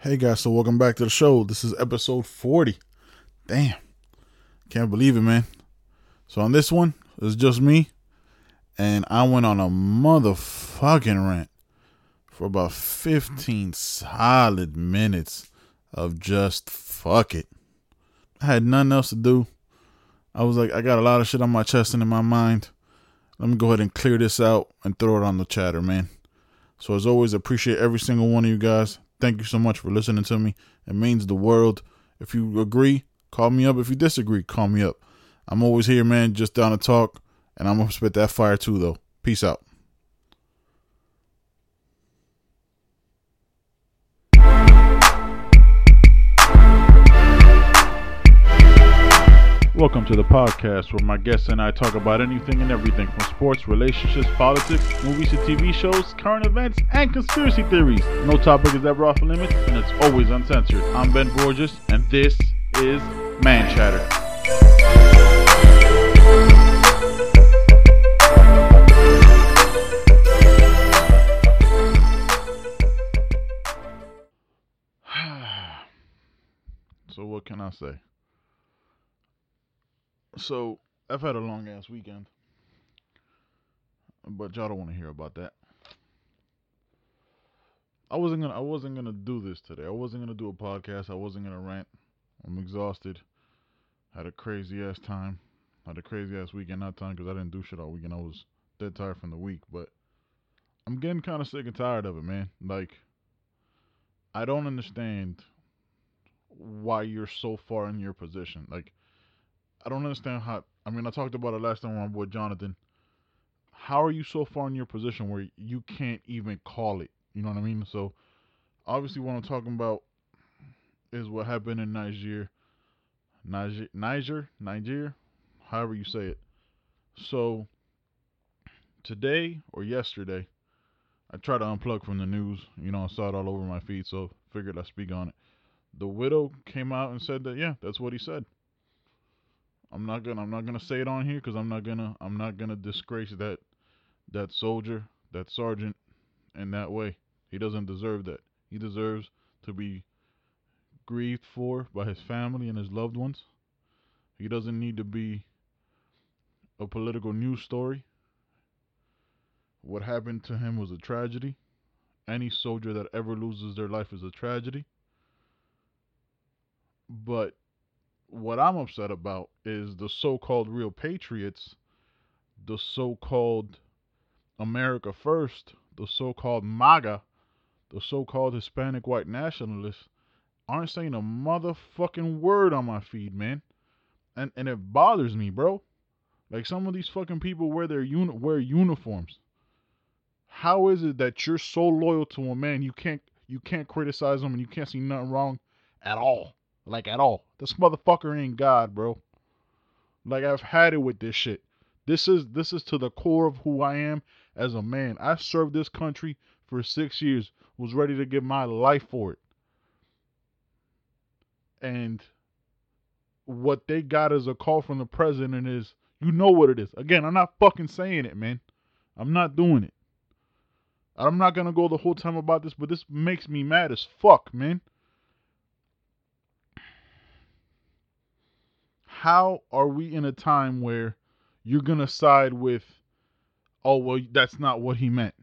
Hey guys, so welcome back to the show. This is episode 40. Damn. Can't believe it, man. So on this one, it's just me. And I went on a motherfucking rant for about 15 solid minutes of just fuck it. I had nothing else to do. I was like, I got a lot of shit on my chest and in my mind. Let me go ahead and clear this out and throw it on the chatter, man. So as always, appreciate every single one of you guys. Thank you so much for listening to me. It means the world. If you agree, call me up. If you disagree, call me up. I'm always here, man, just down to talk. And I'm gonna spit that fire too though. Peace out. Welcome to the podcast where my guests and I talk about anything and everything from sports, relationships, politics, movies to TV shows, current events, and conspiracy theories. No topic is ever off limits, and it's always uncensored. I'm Ben Borges, and this is Man Chatter. so what can I say? So I've had a long ass weekend, but y'all don't want to hear about that. I wasn't gonna. I wasn't gonna do this today. I wasn't gonna do a podcast. I wasn't gonna rant. I'm exhausted. Had a crazy ass time. Had a crazy ass weekend. Not time because I didn't do shit all weekend. I was dead tired from the week. But I'm getting kind of sick and tired of it, man. Like I don't understand why you're so far in your position. Like I don't understand how. I mean, I talked about it last time with my boy Jonathan. How are you so far in your position where you can't even call it? You know what I mean? So, obviously, what I'm talking about is what happened in Niger, Niger, Niger, Niger, however you say it. So, today or yesterday, I tried to unplug from the news. You know, I saw it all over my feed, so figured I'd speak on it. The widow came out and said that, yeah, that's what he said. I'm not gonna I'm not gonna say it on here because I'm not gonna I'm not gonna disgrace that that soldier that sergeant in that way. He doesn't deserve that. He deserves to be grieved for by his family and his loved ones. He doesn't need to be a political news story. What happened to him was a tragedy. Any soldier that ever loses their life is a tragedy. But what I'm upset about is the so-called real patriots, the so-called America First, the so-called MAGA, the so-called Hispanic white nationalists aren't saying a motherfucking word on my feed, man. And and it bothers me, bro. Like some of these fucking people wear their uni- wear uniforms. How is it that you're so loyal to a man you can't you can't criticize him and you can't see nothing wrong at all? Like at all. This motherfucker ain't God, bro. Like I've had it with this shit. This is this is to the core of who I am as a man. I served this country for six years, was ready to give my life for it. And what they got as a call from the president is you know what it is. Again, I'm not fucking saying it, man. I'm not doing it. I'm not gonna go the whole time about this, but this makes me mad as fuck, man. How are we in a time where you're going to side with, oh, well, that's not what he meant?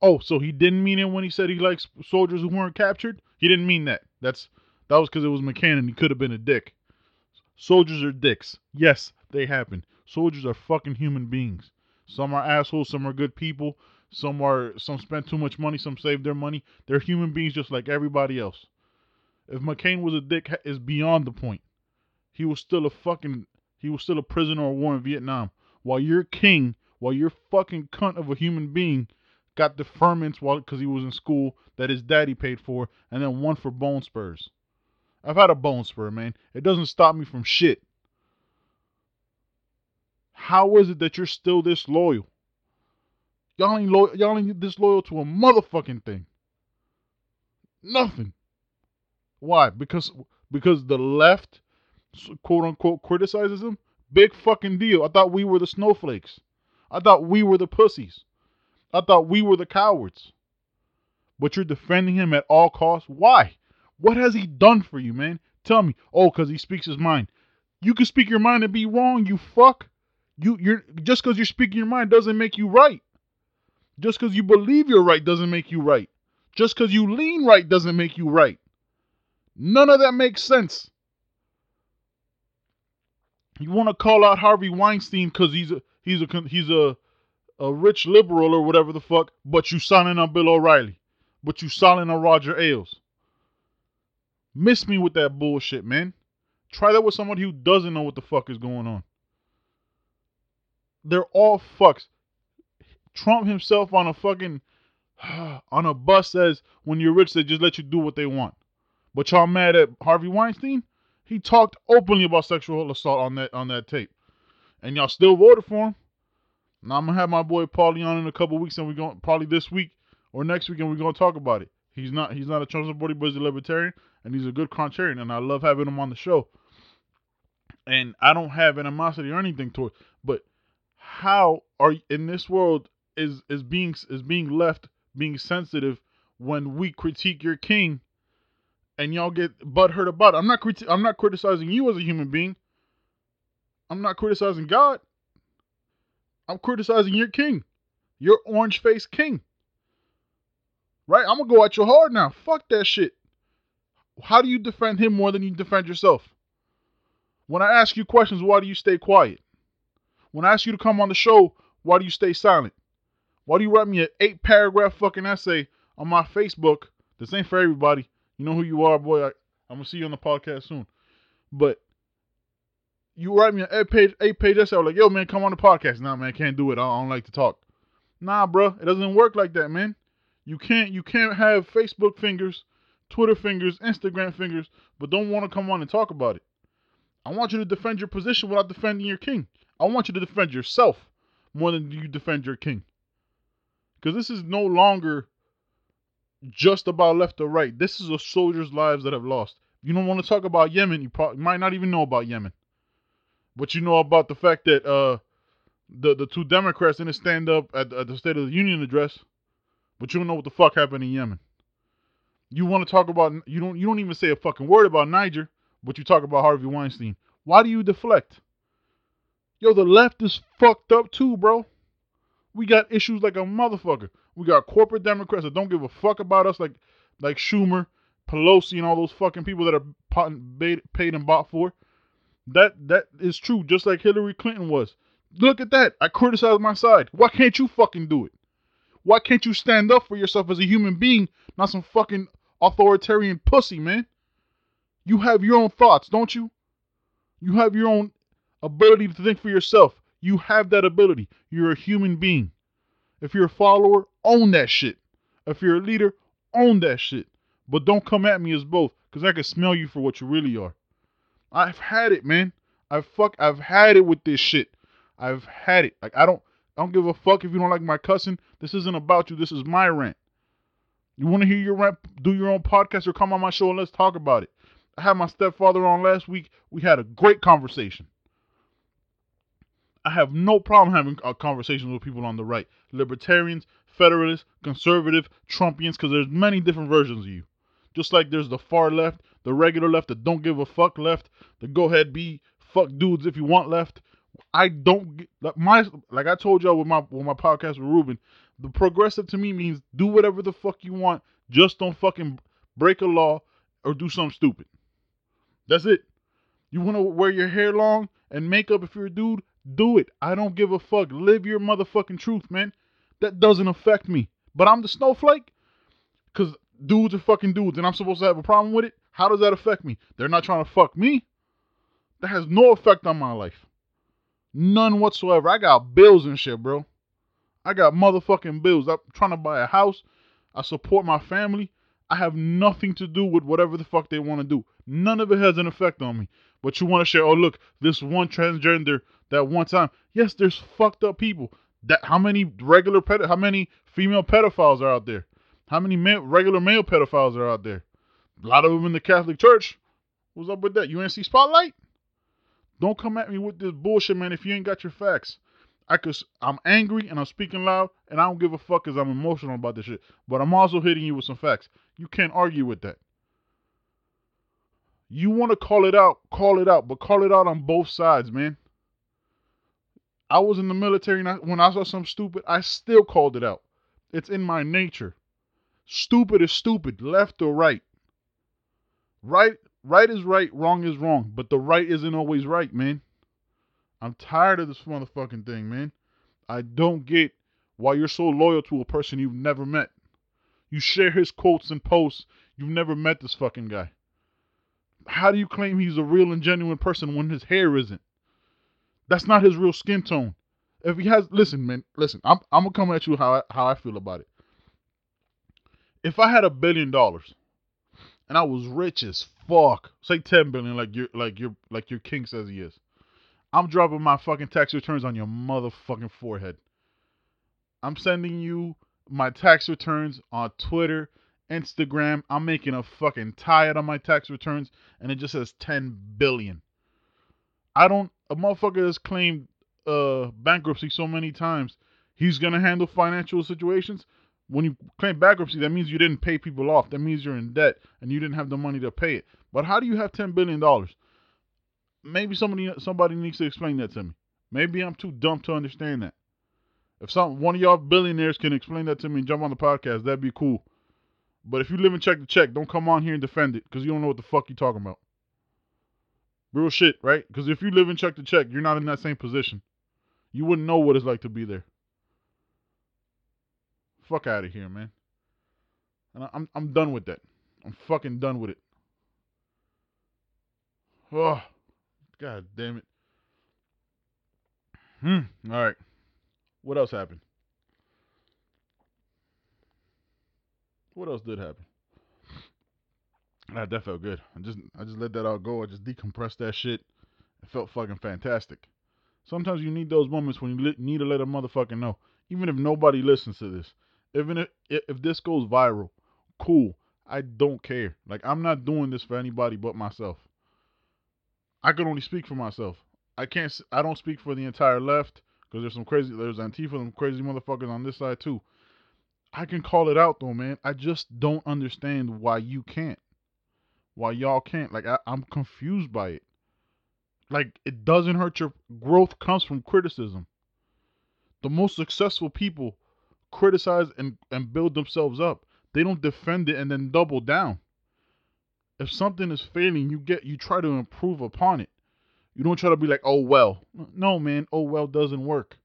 Oh, so he didn't mean it when he said he likes soldiers who weren't captured? He didn't mean that. That's that was because it was McCain and he could have been a dick. Soldiers are dicks. Yes, they happen. Soldiers are fucking human beings. Some are assholes, some are good people, some are some spend too much money, some save their money. They're human beings just like everybody else. If McCain was a dick is beyond the point. He was still a fucking he was still a prisoner of war in Vietnam. While your king, while your fucking cunt of a human being got deferments while because he was in school that his daddy paid for, and then one for bone spurs. I've had a bone spur, man. It doesn't stop me from shit. How is it that you're still this loyal? Y'all ain't loyal. Y'all ain't this loyal to a motherfucking thing. Nothing. Why? Because because the left quote unquote criticizes him, big fucking deal. I thought we were the snowflakes. I thought we were the pussies. I thought we were the cowards. but you're defending him at all costs. Why? What has he done for you, man? Tell me. Oh, because he speaks his mind. You can speak your mind and be wrong, you fuck. You you're just because you're speaking your mind doesn't make you right. Just because you believe you're right doesn't make you right. Just because you lean right doesn't make you right. None of that makes sense. You want to call out Harvey Weinstein because he's a he's a he's a a rich liberal or whatever the fuck, but you signing on Bill O'Reilly, but you signing on Roger Ailes. Miss me with that bullshit, man. Try that with somebody who doesn't know what the fuck is going on. They're all fucks. Trump himself on a fucking on a bus says when you're rich they just let you do what they want. But y'all mad at Harvey Weinstein? He talked openly about sexual assault on that on that tape. And y'all still voted for him. Now I'm gonna have my boy Paulie on in a couple weeks and we're going probably this week or next week and we're gonna talk about it. He's not he's not a Trump supporter, but he's a libertarian and he's a good contrarian and I love having him on the show. And I don't have animosity or anything toward but how are in this world is is being is being left being sensitive when we critique your king and y'all get butt hurt about it. I'm not criti- I'm not criticizing you as a human being. I'm not criticizing God. I'm criticizing your king, your orange faced king. Right? I'm gonna go at you hard now. Fuck that shit. How do you defend him more than you defend yourself? When I ask you questions, why do you stay quiet? When I ask you to come on the show, why do you stay silent? Why do you write me an eight paragraph fucking essay on my Facebook? This ain't for everybody. You know who you are, boy. I, I'm gonna see you on the podcast soon. But you write me an eight page eight page essay. I was like, yo, man, come on the podcast. Nah, man, can't do it. I don't like to talk. Nah, bro, it doesn't work like that, man. You can't you can't have Facebook fingers, Twitter fingers, Instagram fingers, but don't want to come on and talk about it. I want you to defend your position without defending your king. I want you to defend yourself more than you defend your king. Because this is no longer just about left or right. This is a soldiers' lives that have lost. You don't want to talk about Yemen. You probably, might not even know about Yemen, but you know about the fact that uh, the the two Democrats didn't stand up at, at the State of the Union address, but you don't know what the fuck happened in Yemen. You want to talk about you don't you don't even say a fucking word about Niger, but you talk about Harvey Weinstein. Why do you deflect? Yo, the left is fucked up too, bro. We got issues like a motherfucker. We got corporate Democrats that don't give a fuck about us, like like Schumer, Pelosi, and all those fucking people that are paid and bought for. That that is true, just like Hillary Clinton was. Look at that. I criticize my side. Why can't you fucking do it? Why can't you stand up for yourself as a human being, not some fucking authoritarian pussy, man? You have your own thoughts, don't you? You have your own ability to think for yourself. You have that ability. You're a human being. If you're a follower, own that shit. If you're a leader, own that shit. But don't come at me as both, because I can smell you for what you really are. I've had it, man. I've fuck I've had it with this shit. I've had it. Like I don't I don't give a fuck if you don't like my cussing. This isn't about you. This is my rant. You want to hear your rant? Do your own podcast or come on my show and let's talk about it. I had my stepfather on last week. We had a great conversation. I have no problem having uh, a conversation with people on the right, libertarians, federalists, conservative, Trumpians, because there's many different versions of you. Just like there's the far left, the regular left, the don't give a fuck left, the go ahead be fuck dudes if you want left. I don't like my like I told y'all with my with my podcast with Ruben, the progressive to me means do whatever the fuck you want, just don't fucking break a law or do something stupid. That's it. You want to wear your hair long and makeup if you're a dude? Do it. I don't give a fuck. Live your motherfucking truth, man. That doesn't affect me. But I'm the snowflake? Because dudes are fucking dudes and I'm supposed to have a problem with it? How does that affect me? They're not trying to fuck me. That has no effect on my life. None whatsoever. I got bills and shit, bro. I got motherfucking bills. I'm trying to buy a house. I support my family. I have nothing to do with whatever the fuck they want to do. None of it has an effect on me. But you want to share, oh look, this one transgender that one time. Yes, there's fucked up people. That how many regular ped- how many female pedophiles are out there? How many male, regular male pedophiles are out there? A lot of them in the Catholic Church. What's up with that? UNC Spotlight? Don't come at me with this bullshit, man, if you ain't got your facts. I could. I'm angry and I'm speaking loud, and I don't give a fuck because I'm emotional about this shit. But I'm also hitting you with some facts. You can't argue with that. You want to call it out, call it out, but call it out on both sides, man. I was in the military and I, when I saw something stupid, I still called it out. It's in my nature. Stupid is stupid, left or right. Right, right is right, wrong is wrong, but the right isn't always right, man. I'm tired of this motherfucking thing, man. I don't get why you're so loyal to a person you've never met. You share his quotes and posts. You've never met this fucking guy. How do you claim he's a real and genuine person when his hair isn't? That's not his real skin tone. If he has, listen, man, listen. I'm I'm gonna come at you how I, how I feel about it. If I had a billion dollars and I was rich as fuck, say ten billion, like your like your like your king says he is, I'm dropping my fucking tax returns on your motherfucking forehead. I'm sending you my tax returns on Twitter, Instagram. I'm making a fucking tie out on my tax returns, and it just says 10 billion. I don't. A motherfucker has claimed uh, bankruptcy so many times. He's gonna handle financial situations. When you claim bankruptcy, that means you didn't pay people off. That means you're in debt and you didn't have the money to pay it. But how do you have 10 billion dollars? maybe somebody somebody needs to explain that to me. Maybe I'm too dumb to understand that. If some one of y'all billionaires can explain that to me and jump on the podcast, that'd be cool. But if you live and check the check, don't come on here and defend it because you don't know what the fuck you're talking about. Real shit, right? Because if you live in check to check, you're not in that same position. You wouldn't know what it's like to be there. Fuck out of here, man. And I'm I'm done with that. I'm fucking done with it. Oh. God damn it. Hmm. All right. What else happened? What else did happen? Ah, that felt good. I just I just let that all go. I just decompressed that shit. It felt fucking fantastic. Sometimes you need those moments when you li- need to let a motherfucker know, even if nobody listens to this. Even if if this goes viral, cool. I don't care. Like I'm not doing this for anybody but myself. I can only speak for myself. I can't. I don't speak for the entire left because there's some crazy. There's Antifa, some crazy motherfuckers on this side too. I can call it out though, man. I just don't understand why you can't. Why y'all can't? Like I, I'm confused by it. Like it doesn't hurt your growth comes from criticism. The most successful people criticize and, and build themselves up. They don't defend it and then double down if something is failing, you get you try to improve upon it. You don't try to be like, oh well. No, man, oh well doesn't work.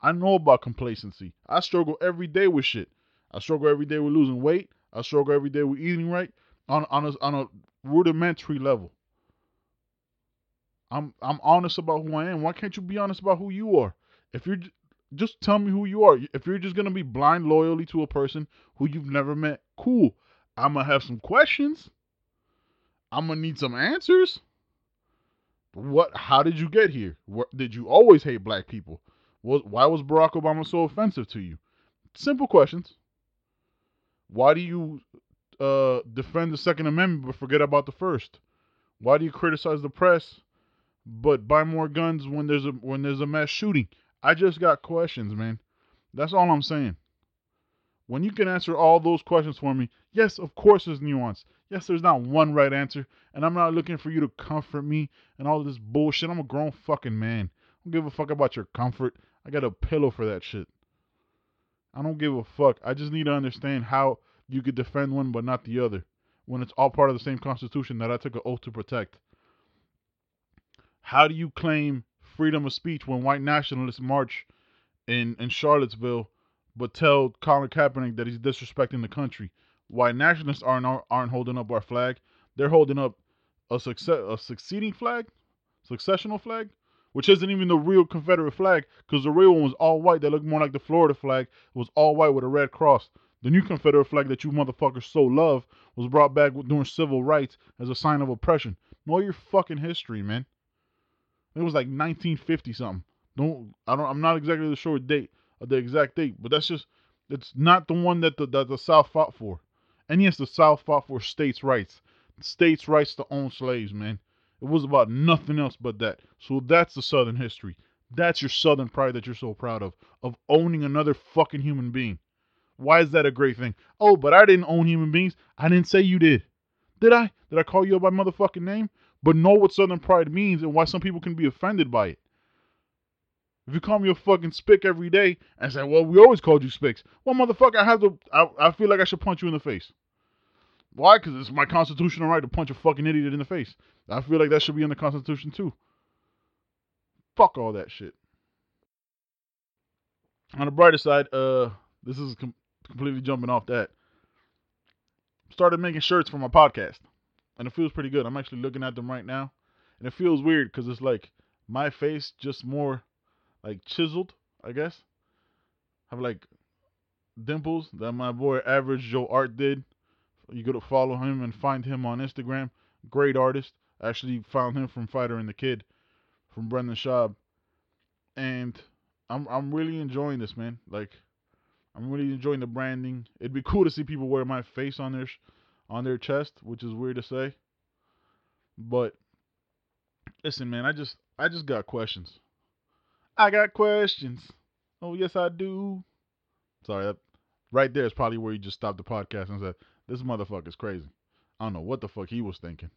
I know about complacency. I struggle every day with shit. I struggle every day with losing weight. I struggle every day with eating right on on a, on a rudimentary level. I'm I'm honest about who I am. Why can't you be honest about who you are? If you're just tell me who you are. If you're just gonna be blind loyally to a person who you've never met, cool. I'm gonna have some questions. I'm gonna need some answers. What? How did you get here? What, did you always hate black people? Was, why was Barack Obama so offensive to you? Simple questions. Why do you uh, defend the Second Amendment but forget about the First? Why do you criticize the press but buy more guns when there's a when there's a mass shooting? I just got questions, man. That's all I'm saying. When you can answer all those questions for me, yes, of course there's nuance. Yes, there's not one right answer, and I'm not looking for you to comfort me and all this bullshit. I'm a grown fucking man. I don't give a fuck about your comfort. I got a pillow for that shit. I don't give a fuck. I just need to understand how you could defend one but not the other when it's all part of the same constitution that I took an oath to protect. How do you claim freedom of speech when white nationalists march in, in Charlottesville but tell Colin Kaepernick that he's disrespecting the country. Why nationalists aren't aren't holding up our flag? They're holding up a success a succeeding flag, successional flag, which isn't even the real Confederate flag, because the real one was all white. That looked more like the Florida flag. It was all white with a red cross. The new Confederate flag that you motherfuckers so love was brought back during civil rights as a sign of oppression. Know your fucking history, man. It was like 1950 something. Don't I don't I'm not exactly short date, the exact date, but that's just it's not the one that the, that the South fought for. And yes, the South fought for states' rights, states' rights to own slaves, man. It was about nothing else but that. So that's the Southern history. That's your Southern pride that you're so proud of, of owning another fucking human being. Why is that a great thing? Oh, but I didn't own human beings. I didn't say you did. Did I? Did I call you by motherfucking name? But know what Southern pride means and why some people can be offended by it. If you call me a fucking spick every day and say, well, we always called you spicks. Well, motherfucker, I have to, I, I feel like I should punch you in the face. Why? Because it's my constitutional right to punch a fucking idiot in the face. I feel like that should be in the Constitution too. Fuck all that shit. On the brighter side, uh, this is completely jumping off that. Started making shirts for my podcast, and it feels pretty good. I'm actually looking at them right now, and it feels weird because it's like my face just more like chiseled, I guess. Have like dimples that my boy Average Joe Art did. You go to follow him and find him on Instagram. Great artist. Actually found him from Fighter and the Kid from Brendan Schaub. And I'm I'm really enjoying this, man. Like I'm really enjoying the branding. It'd be cool to see people wear my face on their on their chest, which is weird to say. But listen, man, I just I just got questions. I got questions. Oh yes, I do. Sorry, that, right there is probably where you just stopped the podcast and said, "This motherfucker's crazy." I don't know what the fuck he was thinking.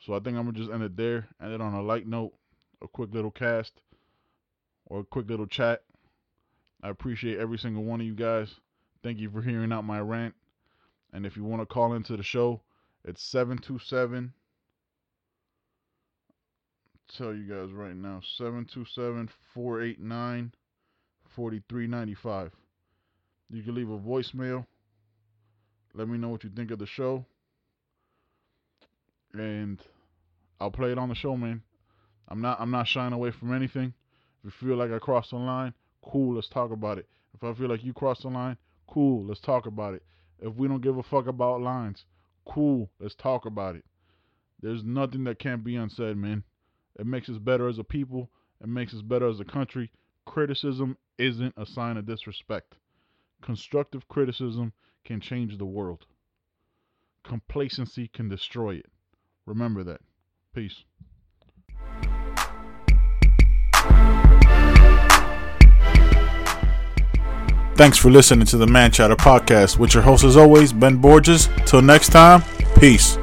So I think I'm gonna just end it there. And then on a light note, a quick little cast or a quick little chat. I appreciate every single one of you guys. Thank you for hearing out my rant. And if you want to call into the show, it's 727 tell you guys right now 727 489 4395. You can leave a voicemail. Let me know what you think of the show. And I'll play it on the show, man. I'm not I'm not shying away from anything. If you feel like I crossed the line, cool, let's talk about it. If I feel like you crossed the line, cool, let's talk about it. If we don't give a fuck about lines, cool, let's talk about it. There's nothing that can't be unsaid, man. It makes us better as a people. It makes us better as a country. Criticism isn't a sign of disrespect. Constructive criticism can change the world. Complacency can destroy it. Remember that. Peace. Thanks for listening to the Man Chatter podcast with your host, as always, Ben Borges. Till next time, peace.